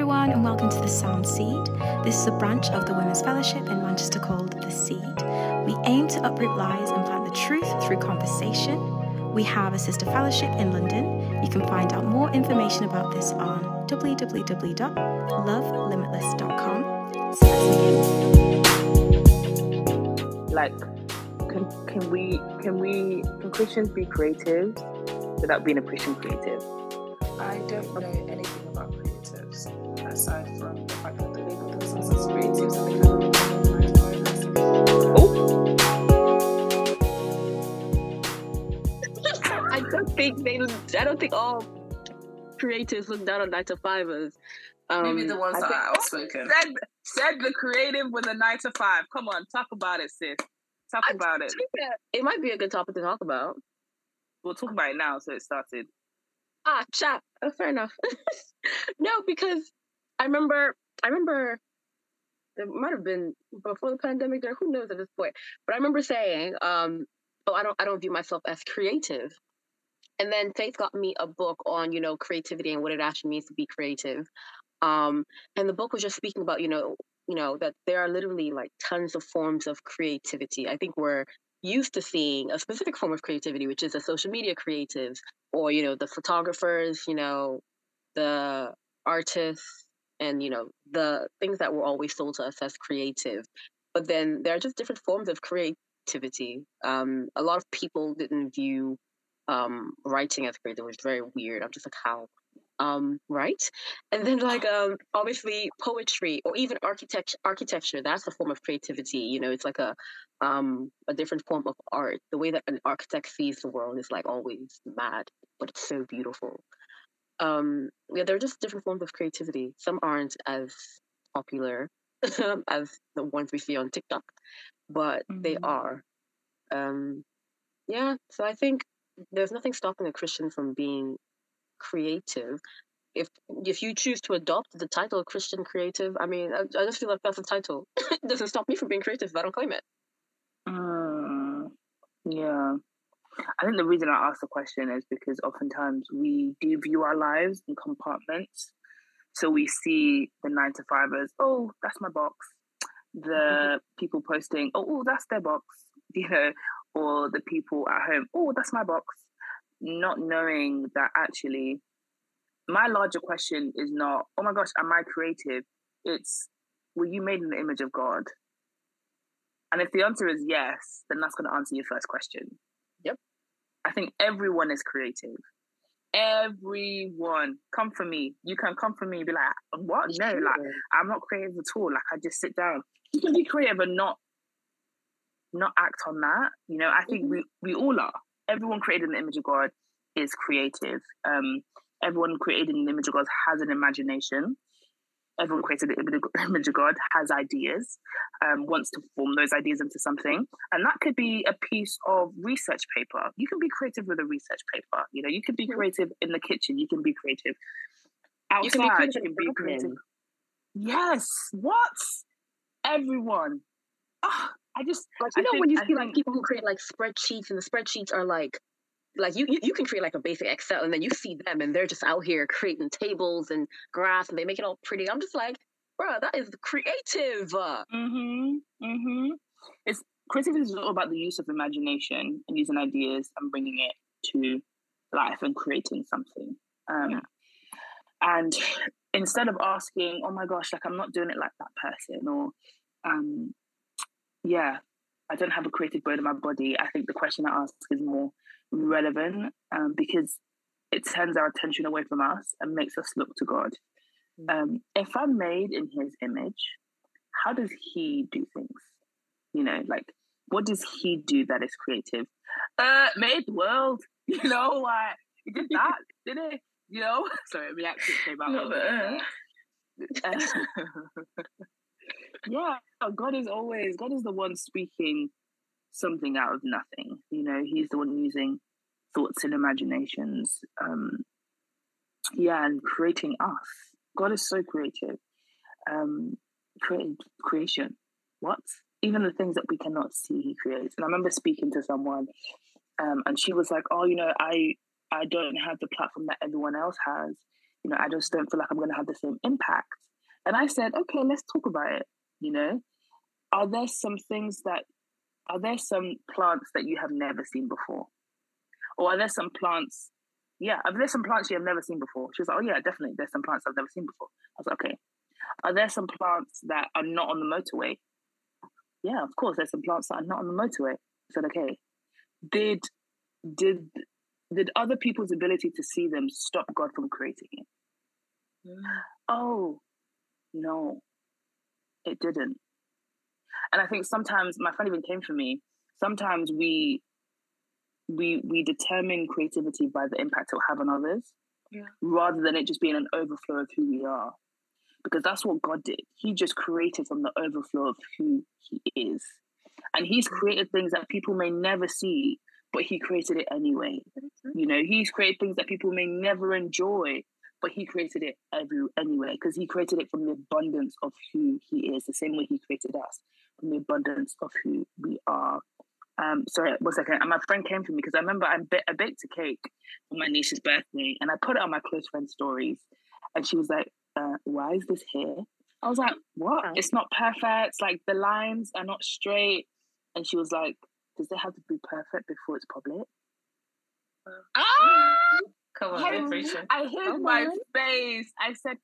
everyone, and welcome to the Sound Seed. This is a branch of the Women's Fellowship in Manchester called The Seed. We aim to uproot lies and plant the truth through conversation. We have a sister fellowship in London. You can find out more information about this on www.lovelimitless.com. So like can can we can we can Christians be creative without being a Christian creative? I don't know anything about creatives aside from the fact that they label themselves as creatives and they kind of Oh, I don't think they. I don't think all creatives look down on nine to fivers. Um, Maybe the ones I that think- are outspoken. said said the creative with a nine to five. Come on, talk about it, sis. Talk I about it. It might be a good topic to talk about. We'll talk about it now. So it started. Ah, chat. Oh, fair enough. no, because I remember. I remember. It might have been before the pandemic. there who knows at this point? But I remember saying, um, "Oh, I don't. I don't view myself as creative." And then Faith got me a book on, you know, creativity and what it actually means to be creative. Um, and the book was just speaking about, you know, you know that there are literally like tons of forms of creativity. I think we're used to seeing a specific form of creativity, which is the social media creatives, or you know, the photographers, you know, the artists, and you know, the things that were always sold to us as creative. But then there are just different forms of creativity. Um, a lot of people didn't view um, writing as creative, which is very weird. I'm just like, how? Um, right? And then like um, obviously poetry or even architecture. Architecture that's a form of creativity. You know, it's like a um, a different form of art. The way that an architect sees the world is like always mad, but it's so beautiful. Um, yeah, they're just different forms of creativity. Some aren't as popular as the ones we see on TikTok, but they Mhm. are. Um, yeah, so I think there's nothing stopping a Christian from being creative. If if you choose to adopt the title Christian creative, I mean, I, I just feel like that's a title. it doesn't stop me from being creative if I don't claim it. Mm, yeah. I think the reason I asked the question is because oftentimes we do view our lives in compartments. So we see the nine to fivers, oh, that's my box. The people posting, oh, oh, that's their box, you know, or the people at home, oh, that's my box. Not knowing that actually, my larger question is not, oh my gosh, am I creative? It's, were you made in the image of God? And if the answer is yes, then that's going to answer your first question. I think everyone is creative. Everyone. Come for me. You can come for me and be like, what? No, like, I'm not creative at all. Like, I just sit down. You can be creative and not not act on that. You know, I think we, we all are. Everyone created in the image of God is creative. Um, everyone created in the image of God has an imagination. Everyone created in the image of God has ideas, um, wants to form those ideas into something. And that could be a piece of research paper. You can be creative with a research paper. You know, you can be Mhm. creative in the kitchen. You can be creative outside. You can be creative can be creative. Yes. What? Everyone. Ah, I just Like you I know think- when you I see like people who create like spreadsheets and the spreadsheets are like like you, you can create like a basic Excel and then you see them and they're just out here creating tables and graphs and they make it all pretty. I'm just like, bro, that is creative. Mm-hmm. Mm-hmm. It's creativity is all about the use of imagination and using ideas and bringing it to life and creating something. Um, Yeah. And instead of asking, "Oh my gosh, like I'm not doing it like that person," or um, "Yeah, I don't have a creative bone in my body," I think the question I ask is more relevant um, because it turns our attention away from us and makes us look to God. Um, if I'm made in His image, how does he do things? You know, like what does he do that is creative? Uh, made the world. You know, like he did that, did it? You know, sorry, my accent came out. a Not little bit there. there. Uh, yeah, God is always God is the one speaking something out of nothing. You know, He's the one using thoughts and imaginations. Um, yeah, and creating us. God is so creative. Um, created creation. What? Even the things that we cannot see, He creates. And I remember speaking to someone, um, and she was like, "Oh, you know, I I don't have the platform that everyone else has." you know, I just don't feel like I'm going to have the same impact. And I said, okay, let's talk about it. You know, are there some things that, are there some plants that you have never seen before? Or are there some plants, yeah, are there some plants you have never seen before? She was like, oh, yeah, definitely. There's some plants I've never seen before. I was like, okay. Are there some plants that are not on the motorway? Yeah, of course, there's some plants that are not on the motorway. I said, okay. Did did did other people's ability to see them stop God from creating it? Mm. Oh, no, it didn't. And I think sometimes my friend even came for me. Sometimes we we we determine creativity by the impact it will have on others, yeah. rather than it just being an overflow of who we are. Because that's what God did. He just created from the overflow of who He is, and He's created things that people may never see, but He created it anyway. You know, He's created things that people may never enjoy, but he created it every anyway because he created it from the abundance of who he is the same way he created us the abundance of who we are. Um sorry one second. And my friend came to me because i remember i, bit, I baked a cake for my niece's birthday and i put it on my close friend stories and she was like uh, why is this here? I was like what? It's not perfect. Like the lines are not straight. And she was like does it have to be perfect before it's public? Ah! Come on, I, I hid my face. I said,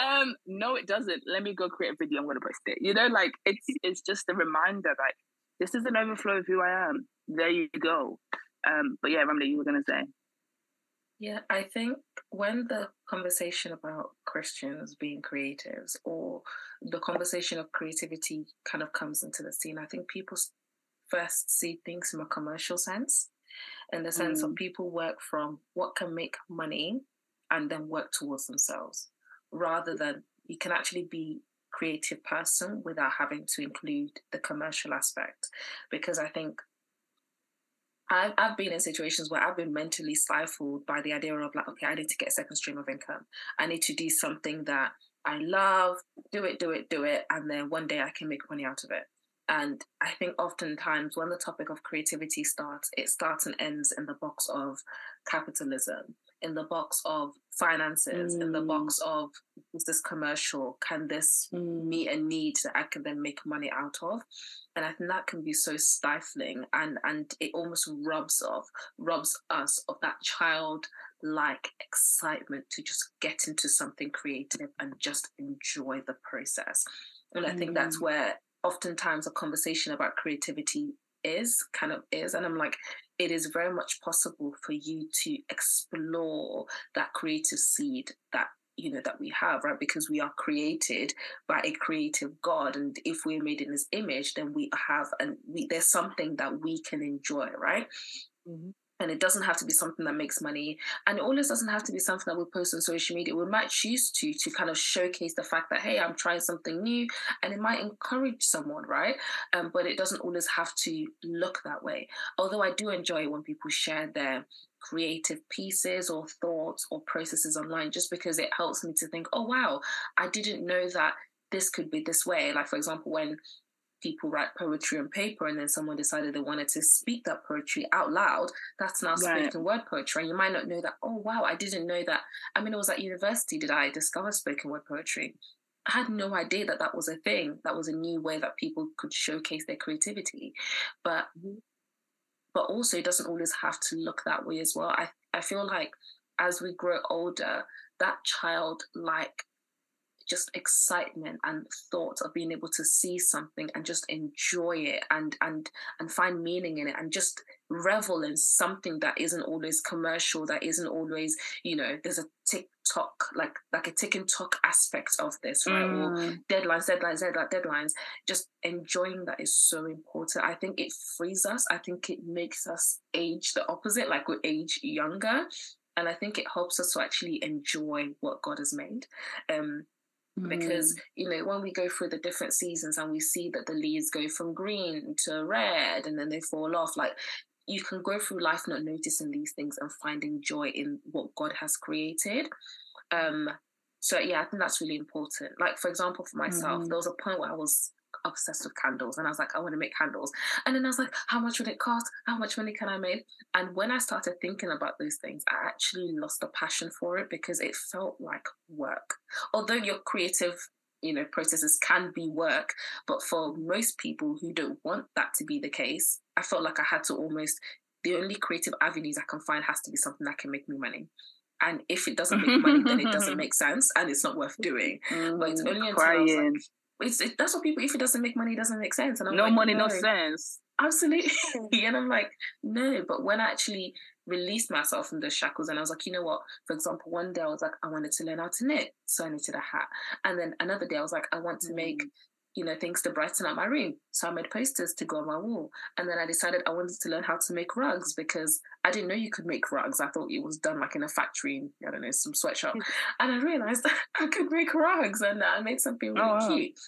um, no, it doesn't. Let me go create a video. I'm gonna post it. You know, like it's it's just a reminder like this is an overflow of who I am. There you go. Um, but yeah, Ramli, you were gonna say. Yeah, I think when the conversation about Christians being creatives or the conversation of creativity kind of comes into the scene, I think people first see things from a commercial sense in the sense mm. of people work from what can make money and then work towards themselves rather than you can actually be creative person without having to include the commercial aspect because i think I've, I've been in situations where I've been mentally stifled by the idea of like, okay, I need to get a second stream of income. I need to do something that I love, do it, do it, do it, and then one day I can make money out of it. And I think oftentimes when the topic of creativity starts, it starts and ends in the box of capitalism, in the box of finances, mm. in the box mm. of is this commercial? Can this mm. meet a need that I can then make money out of? And I think that can be so stifling and and it almost rubs off, rubs us of that child like excitement to just get into something creative and just enjoy the process. And I think that's mm. where oftentimes a conversation about creativity is kind of is and i'm like it is very much possible for you to explore that creative seed that you know that we have right? Because we are created by a creative god and if we're made in his image then we have and we there's something that we can enjoy right? Mm-hmm and it doesn't have to be something that makes money. And it always doesn't have to be something that we post on social media. We might choose to to kind of showcase the fact that hey i'm trying something new and it might encourage someone right? Um, but it doesn't always have to look that way. Although i do enjoy when people share their creative pieces or thoughts or processes online just because it helps me to think oh wow i didn't know that this could be this way. Like for example when people write poetry on paper and then someone decided they wanted to speak that poetry out loud, that's now spoken word poetry. And you might not know that, oh, wow, I didn't know that. I mean, it was at university did I discover spoken word poetry. I had no idea that that was a thing. That was a new way that people could showcase their creativity. But mm-hmm. but also it doesn't always have to look that way as well. I, I feel like as we grow older, that childlike just excitement and thought of being able to see something and just enjoy it and and and find meaning in it and just revel in something that isn't always commercial that isn't always you know there's a TikTok like like a tick and talk aspect of this right? Mm. or deadlines deadlines deadlines deadlines. Just enjoying that is so important. I think it frees us. I think it makes us age the opposite like we age younger. And I think it helps us to actually enjoy what God has made. Um because mm. you know when we go through the different seasons and we see that the leaves go from green to red and then they fall off like you can go through life not noticing these things and finding joy in what god has created um so yeah i think that's really important like for example for myself mm. there was a point where i was obsessed with candles. And I was like, I want to make candles. And then I was like, how much would it cost? How much money can I make? And when I started thinking about those things, I actually lost the passion for it because it felt like work. Although your creative you know processes can be work but for most people who don't want that to be the case i felt like i had to almost the only creative avenues i can find has to be something that can make me money and if it doesn't make money then it doesn't make sense and it's not worth doing mm, but it's only until I was like, it's, it, that's what people if it doesn't make money it doesn't make sense and I'm no like, money no, no sense absolutely and i'm like no but when i actually released myself from those shackles and I was like, you know what? For example, one day I was like, I wanted to learn how to knit. So I knitted a hat. And then another day I was like, I want to make, mm. You know, things to brighten up my room. So I made posters to go on my wall. And then I decided I wanted to learn how to make rugs because I didn't know you could make rugs. I thought it was done like in a factory, I don't know, some sweatshop. And I realized I could make rugs and I made something really oh, cute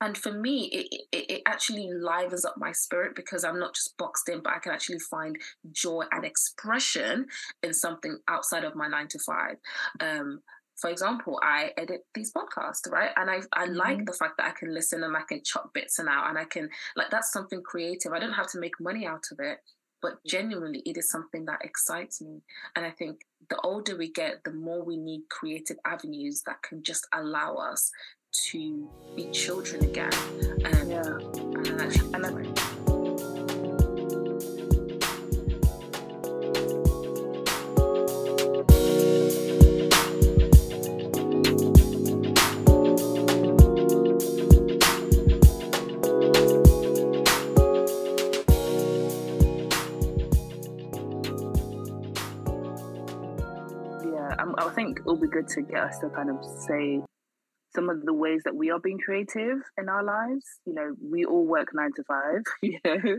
and for me it, it, it, actually livens up my spirit because i'm not just boxed in but i can actually find joy and expression in something outside of my nine to five um, for example, I edit these podcasts, right? And I I mm-hmm. like the fact that I can listen and I can chop bits and out and I can like that's something creative. I don't have to make money out of it, but genuinely it is something that excites me. And I think the older we get, the more we need creative avenues that can just allow us to be children again. Um, yeah. And, actually, and I, I think it'll be good to get us to kind of say some of the ways that we are being creative in our lives. You know, we all work nine to five, you know,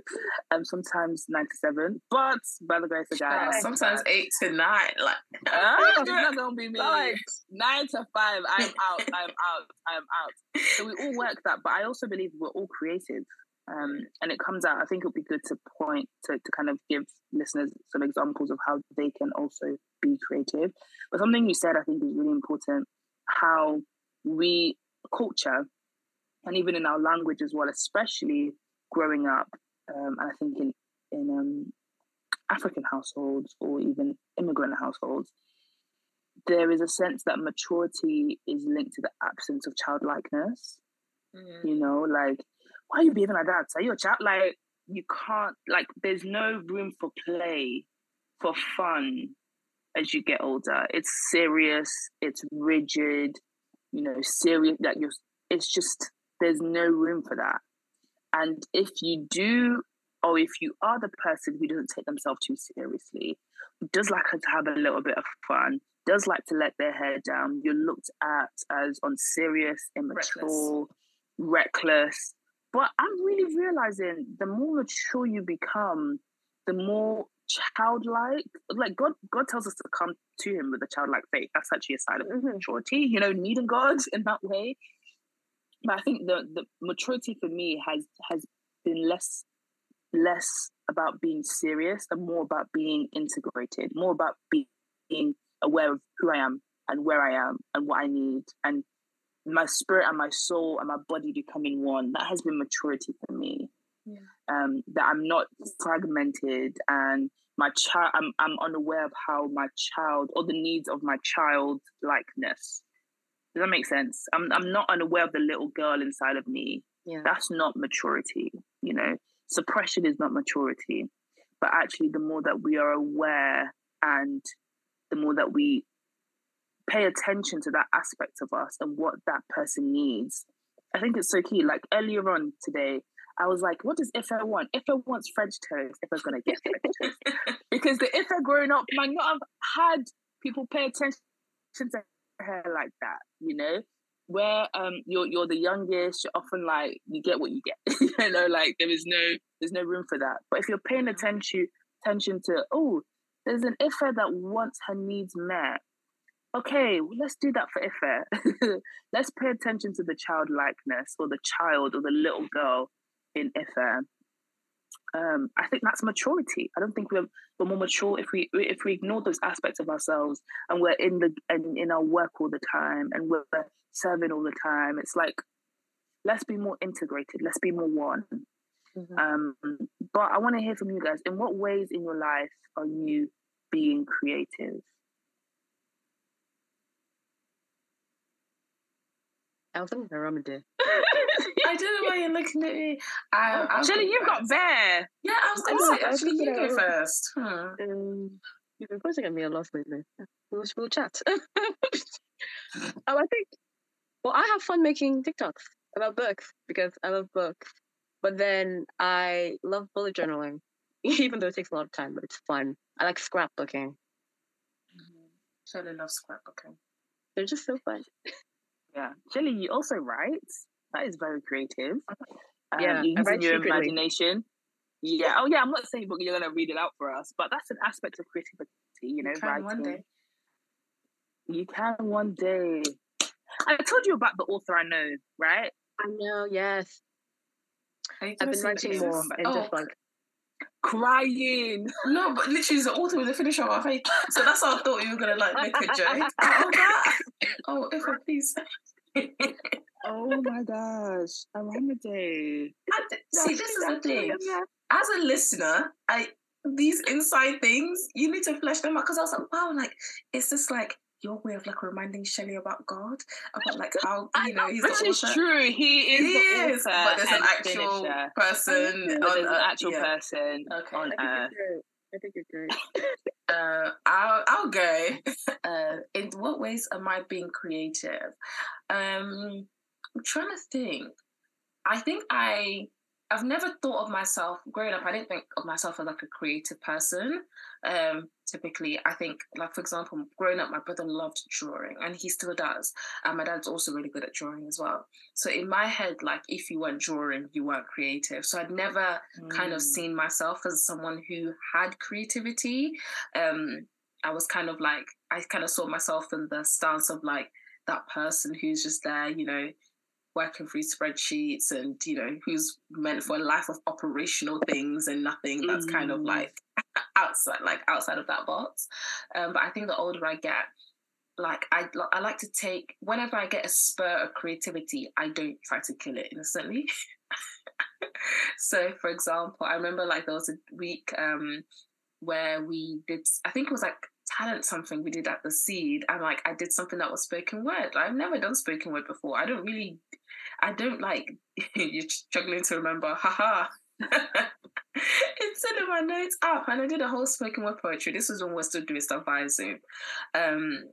um, sometimes nine to seven, but by the grace of God, yeah, sometimes eight to nine. Like, uh, it's not gonna be me. Like, nine to five, I'm out, I'm out, I'm out. So we all work that, but I also believe we're all creative. Um, and it comes out. I think it would be good to point to, to kind of give listeners some examples of how they can also be creative. But something you said, I think, is really important. How we culture and even in our language as well, especially growing up, um, and I think in in um, African households or even immigrant households, there is a sense that maturity is linked to the absence of childlikeness. Mm. You know, like why are you behaving like that? Are you a child? Like you can't. Like there's no room for play, for fun, as you get older. It's serious. It's rigid you know, serious that you're it's just there's no room for that. And if you do or if you are the person who doesn't take themselves too seriously, does like to have a little bit of fun, does like to let their hair down, you're looked at as unserious, immature, reckless. reckless. But I'm really realizing the more mature you become, the more childlike. Like God, God tells us to come to Him with a childlike faith. That's actually a sign of mm-hmm. maturity. You know, needing God in that way. But I think the the maturity for me has has been less less about being serious and more about being integrated, more about being aware of who I am and where I am and what I need and my spirit and my soul and my body becoming one. That has been maturity for me yeah. um, that I'm not fragmented and my child I'm, I'm unaware of how my child or the needs of my child likeness does that make sense I'm, I'm not unaware of the little girl inside of me yeah. that's not maturity you know suppression is not maturity but actually the more that we are aware and the more that we pay attention to that aspect of us and what that person needs i think it's so key like earlier on today I was like, what does Ife want? Ife wants French toast. Ife's gonna get French toast. Because the Ife growing up might not have had people pay attention to her like that, you know? Where um you're you're the youngest, you're often like you get what you get. you know, like there is no there's no room for that. But if you're paying attention attention to, oh, there's an Ife that wants her needs met. Okay, well, let's do that for Ife. let's pay attention to the childlikeness or the child or the little girl in Ife, um, I think that's maturity. I don't think we're, we're more mature if we if we ignore those aspects of ourselves and we're in the in, in our work all the time and we're serving all the time. It's like let's be more integrated. Let's be more one. Mm-hmm. Um, but I want to hear from you guys. In what ways in your life are you being creative? I was thinking Ramadan. I don't know why you're looking at me. I, oh, Shelly, you've got bear. Yeah, I was going to say, actually, you go first. Hmm. Um, you've been posting at me a lot lately. We'll, we'll chat. oh, I think, well, I have fun making TikToks about books because I love books. But then I love bullet journaling, even though it takes a lot of time, but it's fun. I like scrapbooking. Mm-hmm. Shelly loves scrapbooking. They're just so fun. Yeah. Shelly, you also write. That is very creative. Um, yeah, using your secretly. imagination. Yeah. Oh, yeah. I'm not saying you're going to read it out for us, but that's an aspect of creativity. You know, you writing. One day. You can one day. I told you about the author I know, right? I know. Yes. I've been writing more and oh. just like crying. No, but literally the author was a finish of our face. So that's how I thought you were gonna like make a joke. oh, that. oh, if I please. oh my gosh, the day. See, this is the thing. As a listener, I these inside things you need to flesh them out because I was like, wow, like it's just like your way of like reminding Shelly about God, about like how you know he's which is true. He is, he the is, but there's an actual finisher. person. But there's an actual yeah. person okay. on I Earth. I think you're great. uh, I'll I'll go. Uh, in what ways am I being creative? Um, I'm trying to think. I think I I've never thought of myself growing up. I didn't think of myself as like a creative person. Um, typically, I think, like for example, growing up, my brother loved drawing, and he still does. And my dad's also really good at drawing as well. So in my head, like if you weren't drawing, you weren't creative. So I'd never mm. kind of mm. seen myself as someone who had creativity. Um, I was kind of like I kind of saw myself in the stance of like that person who's just there, you know, working through spreadsheets and you know who's meant for a life of operational things and nothing that's mm. kind of mm. like outside like outside of that box um, but i think the older i get like I, I like to take whenever i get a spur of creativity i don't try to kill it instantly so for example i remember like there was a week um, where we did i think it was like talent something we did at the seed and like i did something that was spoken word i've never done spoken word before i don't really i don't like you're struggling to remember haha instead of my notes up and i did a whole spoken word poetry this was when we're still doing stuff via zoom um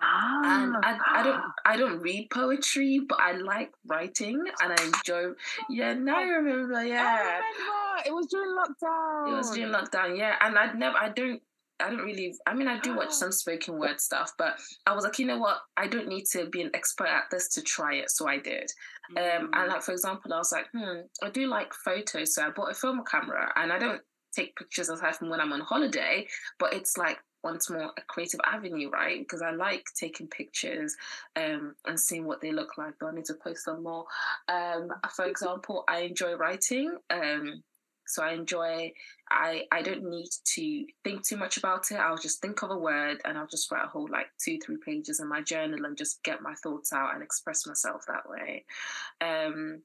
Ah, and I, I don't I don't read poetry, but I like writing and I enjoy. Yeah, now I remember. Yeah, I remember. It was during lockdown. It was during lockdown. Yeah, and I'd never. I don't I don't really. I mean, I do watch some spoken word stuff, but I was like, you know what? I don't need to be an expert at this to try it, so I did. Mm-hmm. Um, and mm. like for example, I was like, hmm, I do like photos, so I bought a film camera, and I don't take pictures aside from when I'm on holiday, but it's like once more a creative avenue, right? Because I like taking pictures um, and seeing what they look like. Do I need to post them more? Um, for example, I enjoy writing. Um, so I enjoy. I I don't need to think too much about it. I'll just think of a word and I'll just write a whole like two three pages in my journal and just get my thoughts out and express myself that way. Um,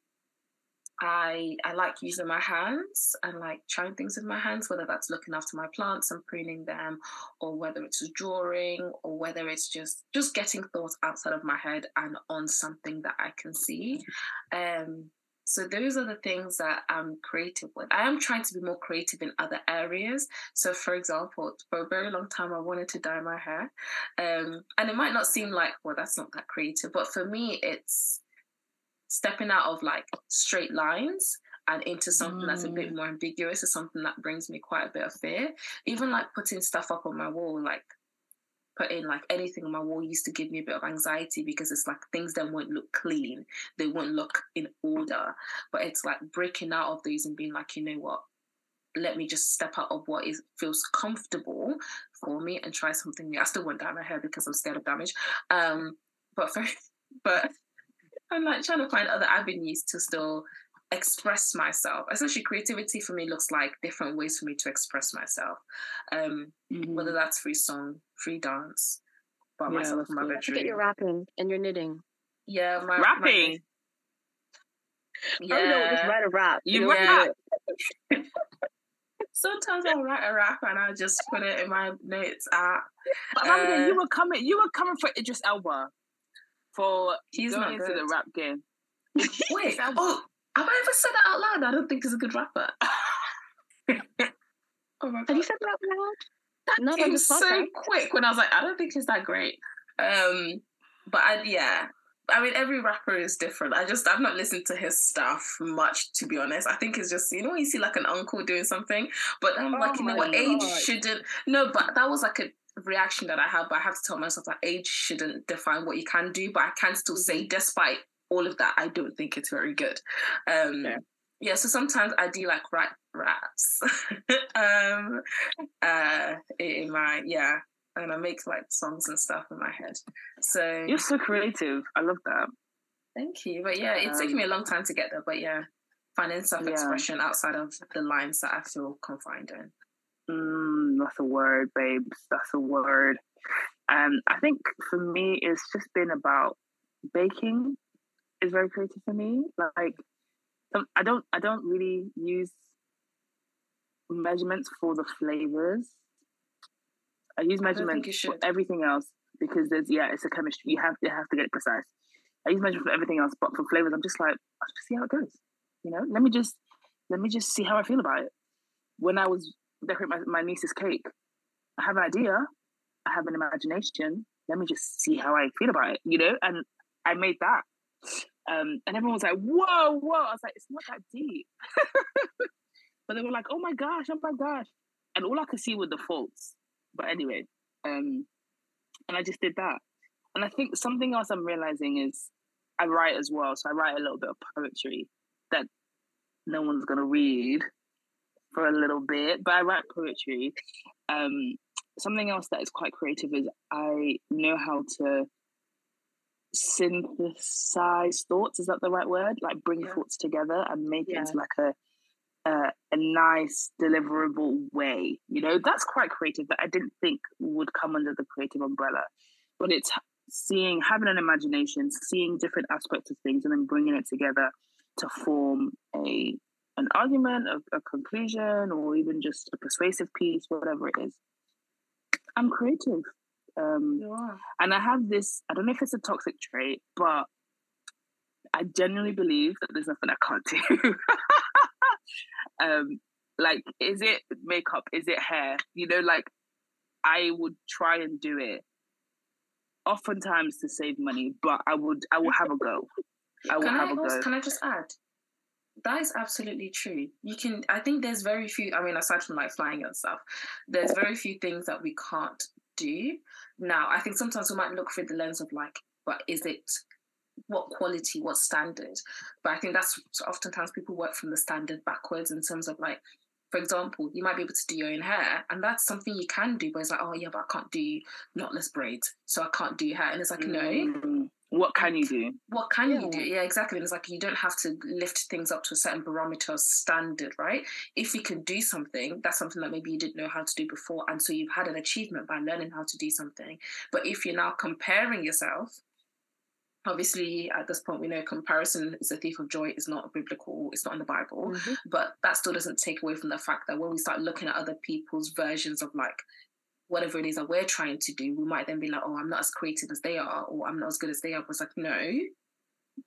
I I like using my hands and like trying things with my hands, whether that's looking after my plants and pruning them, or whether it's drawing, or whether it's just just getting thoughts outside of my head and on something that I can see. Um, so those are the things that I'm creative with. I am trying to be more creative in other areas. So for example, for a very long time I wanted to dye my hair. Um, and it might not seem like, well, that's not that creative, but for me it's stepping out of like straight lines and into something mm. that's a bit mm. more ambiguous is something that brings me quite a bit of fear. Even like putting stuff up on my wall, like put in like anything on my wall used to give me a bit of anxiety because it's like things that won't look clean. They won't look in order. But it's like breaking out of these and being like you know what? Let me just step out of what is feels comfortable for me and try something new. I still won't dye my hair because i'm scared of damage. Um but for but i'm like trying to find other avenues to still express myself. Essentially, creativity for me looks like different ways for me to express myself. Um, mm-hmm. Whether that's free song, free dance, by yeah, myself in my bedroom. I get you're rapping and you're knitting. Yeah, my rapping. Yeah. I don't know, just write a rap. You, you rap. Sometimes I'll write a rap and I just put it in my notes app. But uh, you were coming, you were coming for Idris Elba for he's going into the rap game. Wait, oh, have I ever said that out loud? I don't think he's a good rapper. oh my god, have you said that out loud? That Not came so quick when I was like, I don't think he's that great. Um, but I, yeah, I mean, every rapper is different. I just I've not listened to his stuff much, to be honest. I think it's just you know you see like an uncle doing something, but I'm oh like you know what, age shouldn't. No, but that was like a reaction that I have. But I have to tell myself that age shouldn't define what you can do. But I can still say, mm-hmm. despite all of that, I don't think it's very good. Um, yeah. yeah so sometimes I do like rap raps. um, uh, in my yeah and I make like songs and stuff in my head. So you're so creative. I love that. Thank you. But yeah, it's um, taken me a long time to get there. But yeah, finding self expression yeah. outside of the lines that I feel confined in. Mm, that's a word, babes. That's a word. Um, I think for me, it's just been about baking. Is very creative for me. Like, I don't, I don't really use measurements for the flavors. I use measurements for everything else because there's yeah, it's a chemistry. You have you have to get it precise. I use measurement for everything else, but for flavors, I'm just like, I'll just see how it goes. You know, let me just let me just see how I feel about it. When I was decorating my, my niece's cake, I have an idea, I have an imagination. Let me just see how I feel about it. You know, and I made that. Um, and everyone was like, "Whoa, whoa!" I was like, "It's not that deep," but they were like, "Oh my gosh, oh my gosh!" And all I could see were the faults. But anyway, um, and I just did that. And I think something else I'm realizing is I write as well. So I write a little bit of poetry that no one's gonna read for a little bit, but I write poetry. Um, something else that is quite creative is I know how to synthesize thoughts. Is that the right word? Like bring yeah. thoughts together and make yeah. it into like a uh, a nice deliverable way. You know, that's quite creative that I didn't think would come under the creative umbrella. But it's seeing, having an imagination, seeing different aspects of things, and then bringing it together to form a an argument, a, a conclusion, or even just a persuasive piece, whatever it is. I'm creative. Um, and I have this, I don't know if it's a toxic trait, but I genuinely believe that there's nothing I can't do. um, like, is it makeup? Is it hair? You know, like I would try and do it oftentimes to save money, but I would I will have a go. I will can have I a go. Can I just add? That is absolutely true. You can I think there's very few I mean, aside from like flying and stuff, there's very few things that we can't do. Now, I think sometimes we might look through the lens of like, but is it what quality, what standard. But I think that's oftentimes people work from the standard backwards in terms of like, for example, you might be able to do your own hair, and that's something you can do. But it's like, oh yeah, but I can't do knotless braids, so I can't do hair. And it's like, mm-hmm. no. What can you do? What can yeah. you do? Yeah, exactly. And it's like you don't have to lift things up to a certain barometer standard, right? If you can do something, that's something that maybe you didn't know how to do before, and so you've had an achievement by learning how to do something. But if you're now comparing yourself obviously at this point we know comparison is a thief of joy is not biblical it's not in the bible mm-hmm. but that still doesn't take away from the fact that when we start looking at other people's versions of like whatever it is that we're trying to do we might then be like oh i'm not as creative as they are or i'm not as good as they are. But it's like no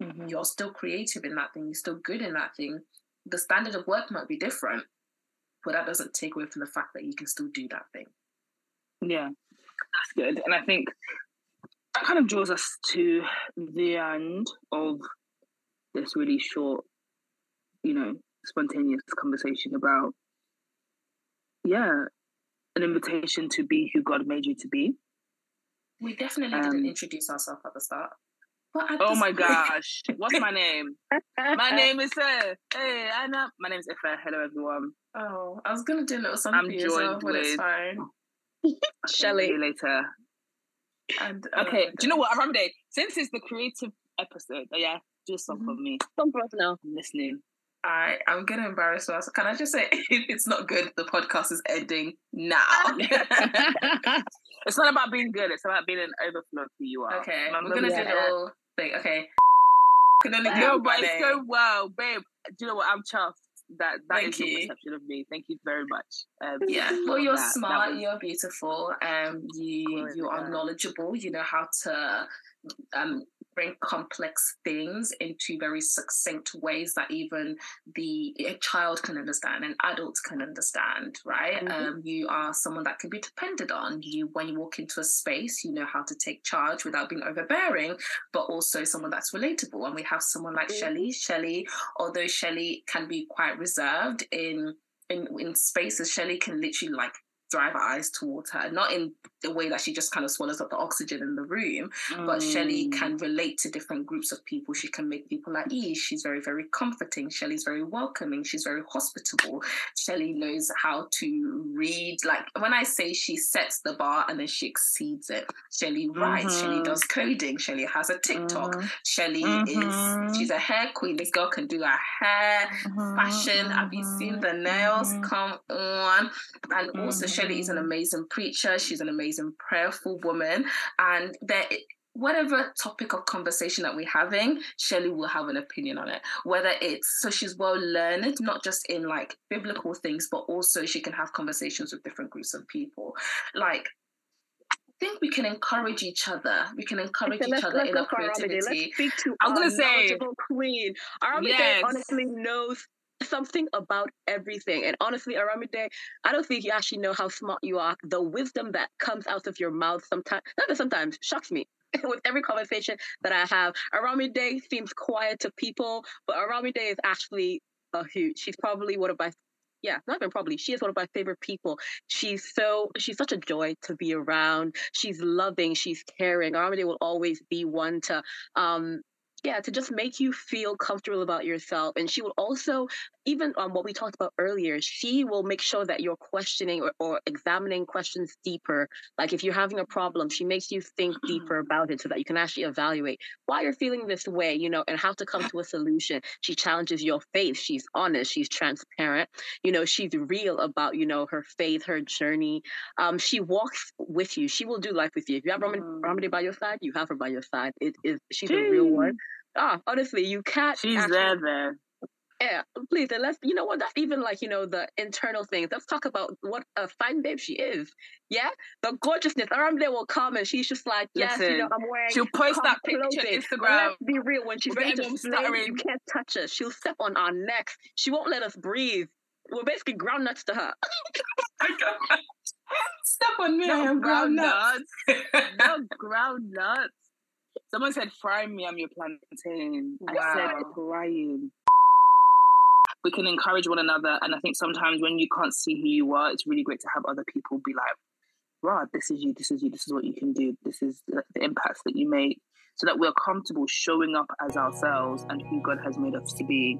mm-hmm. you're still creative in that thing you're still good in that thing. The standard of work might be different but that doesn't take away from the fact that you can still do that thing. Yeah. That's good and i think that kind of draws us to the end of this really short, you know, spontaneous conversation about, yeah, an invitation to be who God made you to be. We definitely um, didn't introduce ourselves at the start. oh my gosh, what's my name? my name is uh, hey Anna. My name is Ife. Hello everyone. Oh, I was gonna do a little something I'm joined well, but with... it's fine. okay, Shelly. See you later. And uh, okay, do you know what, Aramide? Since it's the creative episode, oh yeah, do something mm-hmm. for me. Some for us now. I'm listening. I I'm getting embarrassed. So can I just say, if it's not good, the podcast is ending now. it's not about being good. It's about being an overflow for you are. Okay, I'm, gonna, gonna do a little thing. Okay. can only no, but it's so well, babe. Do you know what? I'm chuffed. That that Thank is your perception of me. Thank you very much. Um, yeah, well, you're that. smart. That was... You're beautiful. Um, you you are knowledgeable. You know how to um bring complex things into very succinct ways that even the a child can understand and adults can understand right mm-hmm. um, you are someone that can be depended on you when you walk into a space you know how to take charge without being overbearing but also someone that's relatable and we have someone like mm-hmm. Shelly Shelly although Shelly can be quite reserved in in, in spaces, Shelly can literally like drive our eyes towards her, not in the way that she just kind of swallows up the oxygen in the room, mm. but Shelly can relate to different groups of people. She can make people at ease. She's very, very comforting. Shelly's very welcoming. She's very hospitable. Shelly knows how to read. Like when I say she sets the bar and then she exceeds it. Shelly writes. Mm-hmm. Shelly does coding. Shelly has a TikTok. Mm-hmm. Shelly mm-hmm. is she's a hair queen. This girl can do her hair, mm-hmm. fashion. Have you seen the nails? Mm-hmm. Come on. And also Shelly Shelley is an amazing preacher. She's an amazing prayerful woman. And there whatever topic of conversation that we're having, Shelley will have an opinion on it. Whether it's so she's well learned, not just in like biblical things, but also she can have conversations with different groups of people. Like I think we can encourage each other. We can encourage each other in our creativity. Let's speak to I'm gonna say queen. Aramide yes. honestly knows something about everything. And honestly, Aramide, I don't think you actually know how smart you are. The wisdom that comes out of your mouth sometimes, not that sometimes, shocks me. With every conversation that I have, Aramide seems quiet to people, but Aramide is actually a huge. She's probably one of my yeah, not even probably. She is one of my favorite people. She's so she's such a joy to be around. She's loving. She's caring. Aramide will always be one to um yeah to just make you feel comfortable about yourself and she will also even on what we talked about earlier she will make sure that you're questioning or, or examining questions deeper. Like if you're having a problem she makes you think deeper about it so that you can actually evaluate why you're feeling this way you know and how to come to a solution. She challenges your faith. She's honest. She's transparent. You know she's real about you know her faith her journey. Um she walks with you. She will do life with you. If you have Aramide by your side you have her by your side. It is she's a real one ah, honestly, you can't. She's actually, there, there. Yeah, please. And let's, you know what? That's even like, you know, the internal things. Let's talk about what a fine babe she is. Yeah, the gorgeousness. Aramide will come and she's just like, yes, Listen, you know, I'm wearing. She'll post that picture on Instagram. Let's be real. When she's ready to flame, you can't touch us. She'll step on our necks. She won't let us breathe. We're basically ground nuts to her. Step on me, no, I am ground nuts. no ground nuts. Someone said, "Fry me, I'm your plantain." Wow. I said, "Crying." We can encourage one another, and I think sometimes when you can't see who you are, it's really great to have other people be like, "Rod, this is you. This is you. This is what you can do. This is the, the impacts that you make." So that we're comfortable showing up as ourselves and who God has made us to be,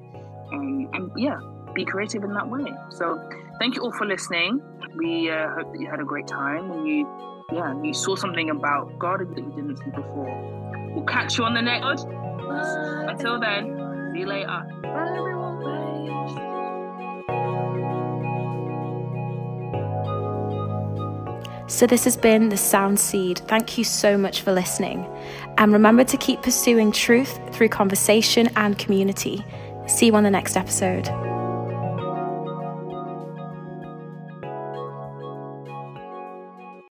um, and yeah, be creative in that way. So, thank you all for listening. We uh, hope that you had a great time and you, yeah, you saw something about God that you didn't see before. We'll catch you on the next. Bye. Until then, see you later. Bye, everyone. So, this has been The Sound Seed. Thank you so much for listening. And remember to keep pursuing truth through conversation and community. See you on the next episode.